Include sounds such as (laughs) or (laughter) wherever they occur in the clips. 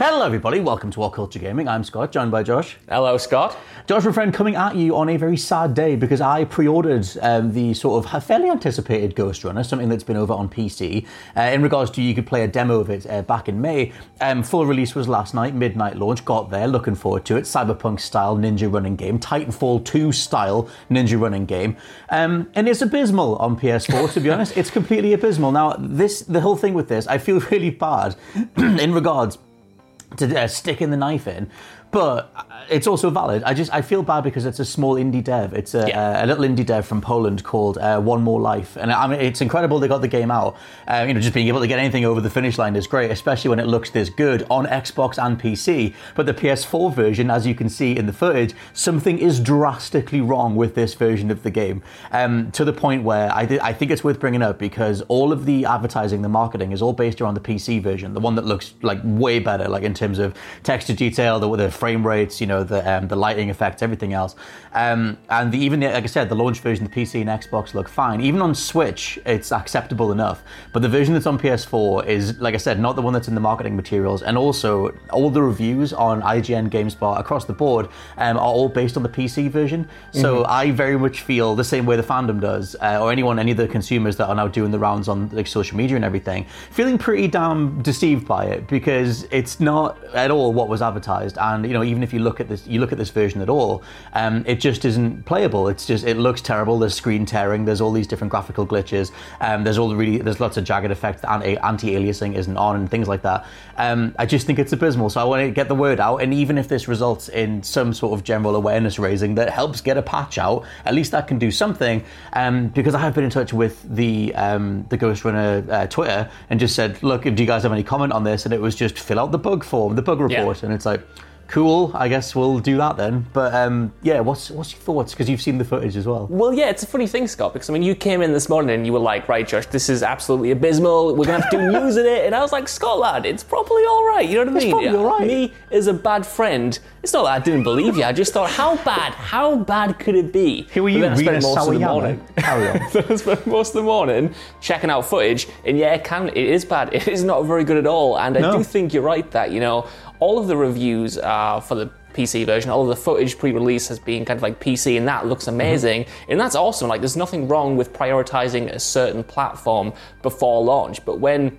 Hello, everybody. Welcome to What Culture Gaming. I'm Scott, joined by Josh. Hello, Scott. Josh, my friend, coming at you on a very sad day because I pre-ordered um, the sort of fairly anticipated Ghostrunner, something that's been over on PC. Uh, in regards to you could play a demo of it uh, back in May. Um, full release was last night, midnight launch. Got there, looking forward to it. Cyberpunk style ninja running game, Titanfall 2 style ninja running game, um, and it's abysmal on PS4. to be (laughs) honest, it's completely abysmal. Now, this the whole thing with this, I feel (laughs) really bad (clears throat) in regards to uh, sticking the knife in. But uh, it's also valid. I just I feel bad because it's a small indie dev. It's a, Yeah. a little indie dev from Poland called uh, One More Life, and I mean it's incredible they got the game out. Uh, you know, just being able to get anything over the finish line is great, especially when it looks this good on Xbox and PC. But the PS4 version, as you can see in the footage, something is drastically wrong with this version of the game. Um, to the point where I, thi- I think it's worth bringing up because all of the advertising, the marketing is all based around the PC version, the one that looks like way better, like in terms of texture detail, the, the frame rates, you know, the um, the lighting effects, everything else. Um, and the, even the, like I said, the launch version, the PC and Xbox look fine. Even on Switch, it's acceptable enough. But the version that's on PS4 is, like I said, not the one that's in the marketing materials. And also, all the reviews on IGN, GameSpot across the board um, are all based on the PC version. So I very much feel the same way the fandom does, uh, or anyone, any of the consumers that are now doing the rounds on like social media and everything, feeling pretty damn deceived by it because it's not at all what was advertised. And you know, even if you look at this, you look at this version at all, um, it just isn't playable. It's just it looks terrible. There's screen tearing. There's all these different graphical glitches. Um, there's all the really there's lots of jagged effects. anti-aliasing isn't on and things like that. Um, I just think it's abysmal. So I want to get the word out. And even if this results in some sort of general awareness raising that helps get a patch out, at least that can do something. Um, because I have been in touch with the um, the Ghostrunner uh, Twitter and just said, look, do you guys have any comment on this? And it was just fill out the bug form, the bug Yeah. report, and it's like. Cool, I guess we'll do that then. But um, yeah, what's what's your thoughts? Because you've seen the footage as well. Well, yeah, it's a funny thing, Scott, because I mean, you came in this morning and you were like, right, Josh, this is absolutely abysmal. We're going to have to do (laughs) news in it. And I was like, Scott, lad, it's probably all right. You know what I It's mean? probably all right. Me, as a bad friend, it's not that I didn't believe you. I just thought, how bad, how bad could it be? Who are But you, then I spent most of the morning. Carry on. (laughs) I spent most of the morning checking out footage, and yeah, it can it is bad. It is not very good at all. And I do think you're right that you know all of the reviews uh, for the PC version, all of the footage pre-release has been kind of like PC, and that looks amazing, and that's awesome. Like, there's nothing wrong with prioritizing a certain platform before launch, but when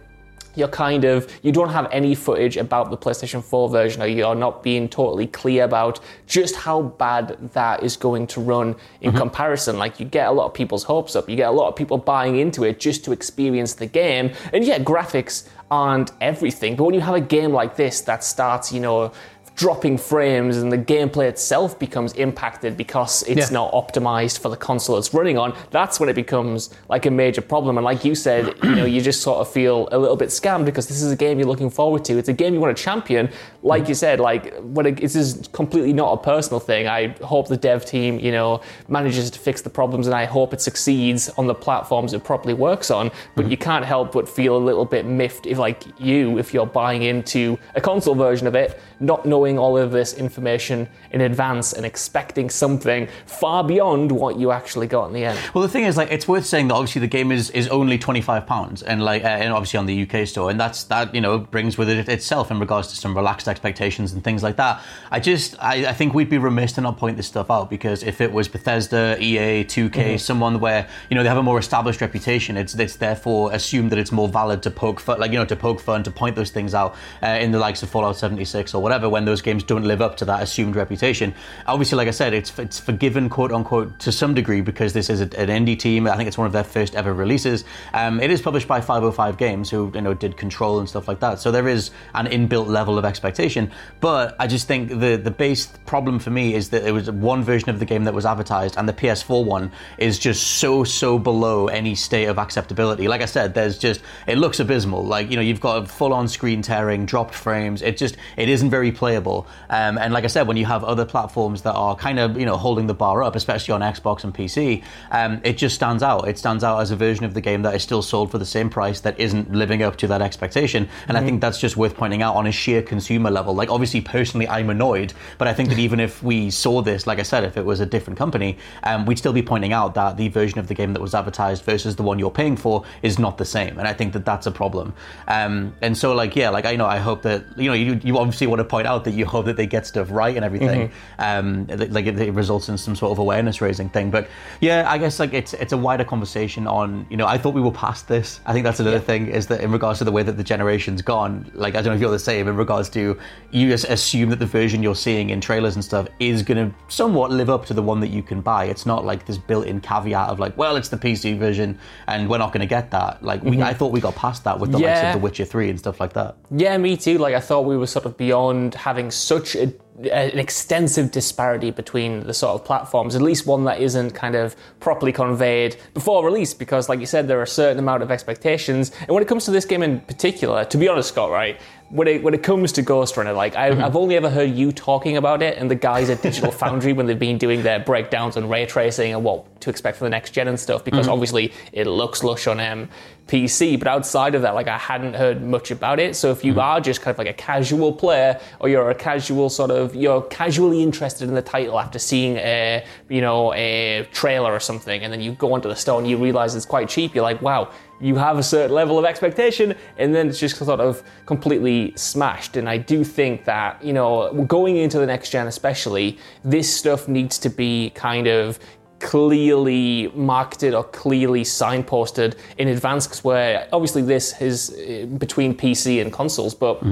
you're kind of you don't have any footage about the PlayStation 4 version, or you're not being totally clear about just how bad that is going to run in mm-hmm. comparison. Like you get a lot of people's hopes up, you get a lot of people buying into it just to experience the game, and yeah, graphics aren't everything. But when you have a game like this that starts, you know. Dropping frames and the gameplay itself becomes impacted because it's Yeah. not optimized for the console it's running on. That's when it becomes like a major problem. And like you said, you know, you just sort of feel a little bit scammed because this is a game you're looking forward to. It's a game you want to champion. Like you said, like when it, this is completely not a personal thing. I hope the dev team, you know, manages to fix the problems, and I hope it succeeds on the platforms it properly works on. But mm-hmm. you can't help but feel a little bit miffed if, like you, if you're buying into a console version of it, not knowing knowing all of this information in advance and expecting something far beyond what you actually got in the end. Well, the thing is, like, it's worth saying that obviously the game is, is only twenty five pounds, and like, uh, and obviously on the UK store, and that's that you know brings with it itself in regards to some relaxed expectations and things like that. I just, I, I think we'd be remiss to not point this stuff out because if it was Bethesda, EA, 2K, Mm-hmm. someone where you know they have a more established reputation, it's it's therefore assumed that it's more valid to poke fun, like you know, to poke fun, to point those things out uh, in the likes of Fallout 76 or whatever when those games don't live up to that assumed reputation. Obviously, like I said, it's it's forgiven quote unquote to some degree because this is a, an indie team. I think it's one of their first ever releases. Um, it is published by 505 Games, who you know did Control and stuff like that. So there is an inbuilt level of expectation. But I just think the the base problem for me is that there was one version of the game that was advertised, and the PS4 one is just so so below any state of acceptability. Like I said, there's just it looks abysmal. Like you know you've got full on screen tearing, dropped frames. It just it isn't very playable. Um, and like I said, when you have other platforms that are kind of you know holding the bar up, especially on Xbox and PC, um, it just stands out. It stands out as a version of the game that is still sold for the same price that isn't living up to that expectation. And I think that's just worth pointing out on a sheer consumer level. Like obviously, personally, I'm annoyed, but I think that even if we saw this, like I said, if it was a different company, um, we'd still be pointing out that the version of the game that was advertised versus the one you're paying for is not the same. And I think that that's a problem. Um, and so, like, yeah, like I know, I hope that you know, you, you obviously want to point out that you hope that they get stuff right and everything. Um, like it, it results in some sort of awareness raising thing. But yeah, I guess like it's it's a wider conversation on you know, I thought we were past this. I think that's another thing is that in regards to the way that the generation's gone, like I don't know if you're the same in regards to you just assume that the version you're seeing in trailers and stuff is going to somewhat live up to the one that you can buy. It's not like this built-in caveat of like, well, it's the PC version and we're not going to get that. Like we, I thought we got past that with the likes of The Witcher 3 and stuff like that. Yeah, me too. Like I thought we were sort of beyond having such a, an extensive disparity between the sort of platforms, at least one that isn't kind of properly conveyed before release, because like you said, there are a certain amount of expectations. And when it comes to this game in particular, to be honest, Scott, right? When it, when it comes to Ghostrunner, like I, mm-hmm. I've only ever heard you talking about it, and the guys at Digital (laughs) Foundry when they've been doing their breakdowns on ray tracing and what to expect for the next gen and stuff, because mm-hmm. obviously it looks lush on um, PC. But outside of that, like I hadn't heard much about it. So if you mm-hmm. are just kind of like a casual player, or you're a casual sort of you're casually interested in the title after seeing a you know a trailer or something, and then you go onto the store and you realize it's quite cheap, you're like, wow. You have a certain level of expectation, and then it's just sort of completely smashed. And I do think that, you know, going into the next gen, especially, this stuff needs to be kind of clearly marketed or clearly signposted in advance because where obviously this is uh, between PC and consoles, but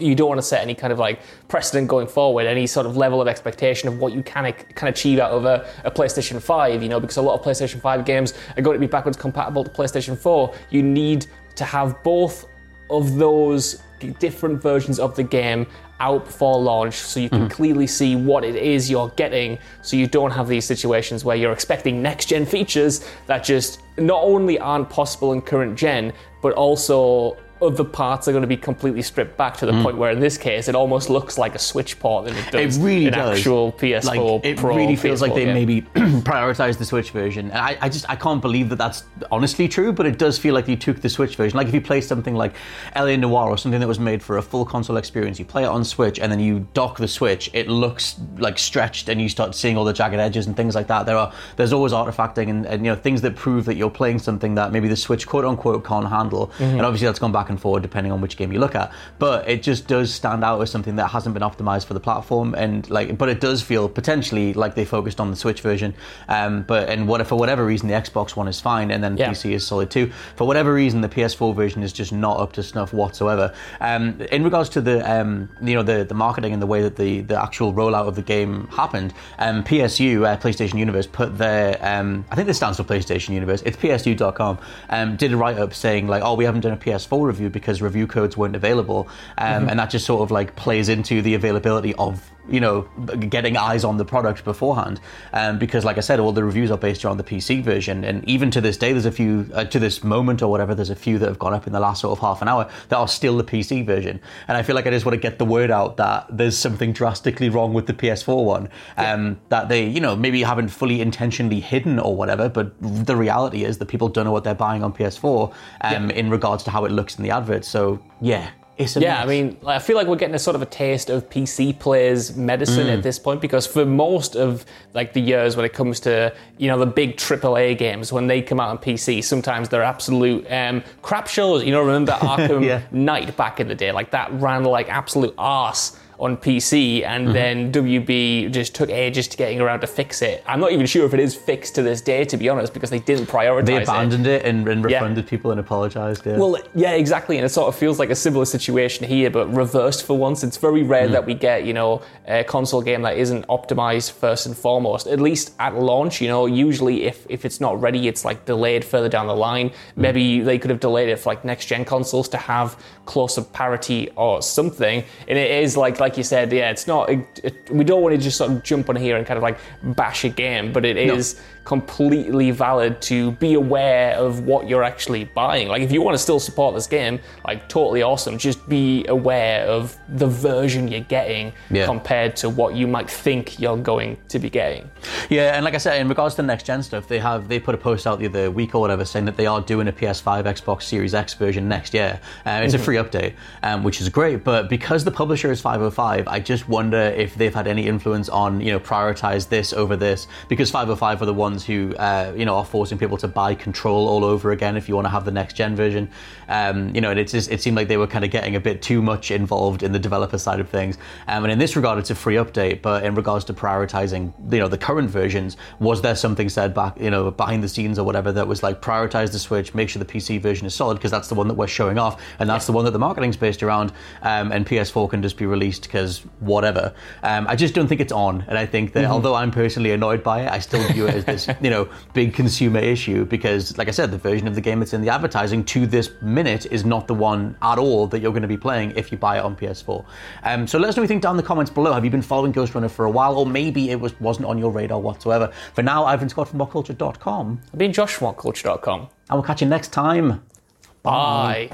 you don't want to set any kind of like precedent going forward, any sort of level of expectation of what you can can achieve out of a, a PlayStation 5, you know, because a lot of PlayStation 5 games are going to be backwards compatible to PlayStation 4. You need to have both of those different versions of the game out before launch so you can mm-hmm. clearly see what it is you're getting so you don't have these situations where you're expecting next gen features that just not only aren't possible in current gen but also other parts are going to be completely stripped back to the mm. point where in this case it almost looks like a switch port than it does It really an does. actual PS4 like, it Pro really feels like PS4 they game. maybe (clears throat) prioritized the Switch version. And I, I just I can't believe that that's honestly true, but it does feel like you took the Switch version. Like if you play something like L.A. Noire or something that was made for a full console experience, you play it on Switch and then you dock the Switch, it looks like stretched and you start seeing all the jagged edges and things like that. There are there's always artifacting and, and you know things that prove that you're playing something that maybe the Switch quote unquote can't handle. Mm-hmm. And obviously that's gone back and forward depending on which game you look at. But it just does stand out as something that hasn't been optimized for the platform and like but it does feel potentially like they focused on the Switch version. Um, but and what for whatever reason the Xbox one is fine and then Yeah. PC is solid too. For whatever reason the PS4 version is just not up to snuff whatsoever. Um, in regards to the um, you know the, the marketing and the way that the, the actual rollout of the game happened, um, PSU uh, PlayStation Universe put their um, I think this stands for PlayStation Universe. It's PSU.com. Um, did a write up saying like oh we haven't done a PS4 review because review codes weren't available, um, and that just sort of like plays into the availability of you know getting eyes on the product beforehand. Um, because like i said all the reviews are based around the pc version. And even to this day there's a few uh, to this moment or whatever there's a few that have gone up in the last sort of half an hour that are still the pc version. And i feel like i just want to get the word out that there's something drastically wrong with the ps4 one. Um, that they you know maybe haven't fully intentionally hidden or whatever but the reality is that people don't know what they're buying on ps4 um, in regards to how it looks in the advert so yeah It's a Yeah, I mean, I feel like we're getting a sort of a taste of PC players' medicine Mm. at this point because for most of like the years when it comes to you know the big AAA games when they come out on PC, sometimes they're absolute um, crap shows. You know, remember (laughs) Arkham Yeah. Knight back in the day? Like that ran like absolute arse on PC, and Mm-hmm. then WB just took ages to getting around to fix it. I'm not even sure if it is fixed to this day, to be honest, because they didn't prioritize they it. abandoned it, and, and Yeah. refunded people and apologized. Yeah. Well, yeah, exactly, and it sort of feels like a similar situation here, but reversed for once. It's very rare Hmm. that we get, you know, a console game that isn't optimized first and foremost. At least at launch, you know, usually if if it's not ready, it's like delayed further down the line. Hmm. Maybe they could have delayed it for like next gen consoles to have closer parity or something. And it is like like you said, yeah, it's not. It, it, we don't want to just sort of jump on here and kind of like bash a game, but it is completely valid to be aware of what you're actually buying. Like, if you want to still support this game, like, totally awesome. Just be aware of the version you're getting Yeah. compared to what you might think you're going to be getting. Yeah, and like I said, in regards to the next gen stuff, they have they put a post out the other week or whatever saying that they are doing a PS5, Xbox Series X version next year. Uh, it's a free update, um, which is great. But because the publisher is 505, I just wonder if they've had any influence on you know prioritize this over this because 505 are the ones who uh, you know are forcing people to buy Control all over again if you want to have the next gen version. Um, you know, and it's just, it seemed like they were kind of getting a bit too much involved in the developer side of things. Um, and in this regard, it's a free update. But in regards to prioritizing, you know, the current versions, was there something said back, you know, behind the scenes or whatever that was like prioritize the Switch, make sure the PC version is solid because that's the one that we're showing off, and that's the one that the marketing's based around. Um, and PS4 can just be released because whatever. Um, I just don't think it's on, and I think that although I'm personally annoyed by it, I still view it as this, (laughs) you know, big consumer issue because, like I said, the version of the game that's in the advertising to this minute is not the one at all that you're going to be playing if you buy it on PS4. Um, so let us know what you think down in the comments below. Have you been following Ghostrunner for a while, or maybe it was wasn't on your radar whatsoever? For now, I've been Scott from WhatCulture.com, I've been Josh from WhatCulture.com. and we'll catch you next time. Bye.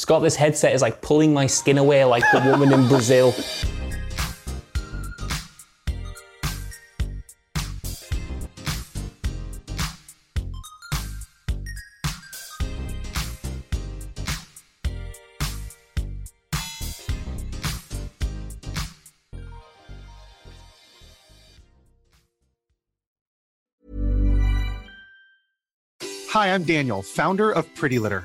Scott, this headset is like pulling my skin away like the woman in Brazil. Hi, I'm Daniel, founder of Pretty Litter.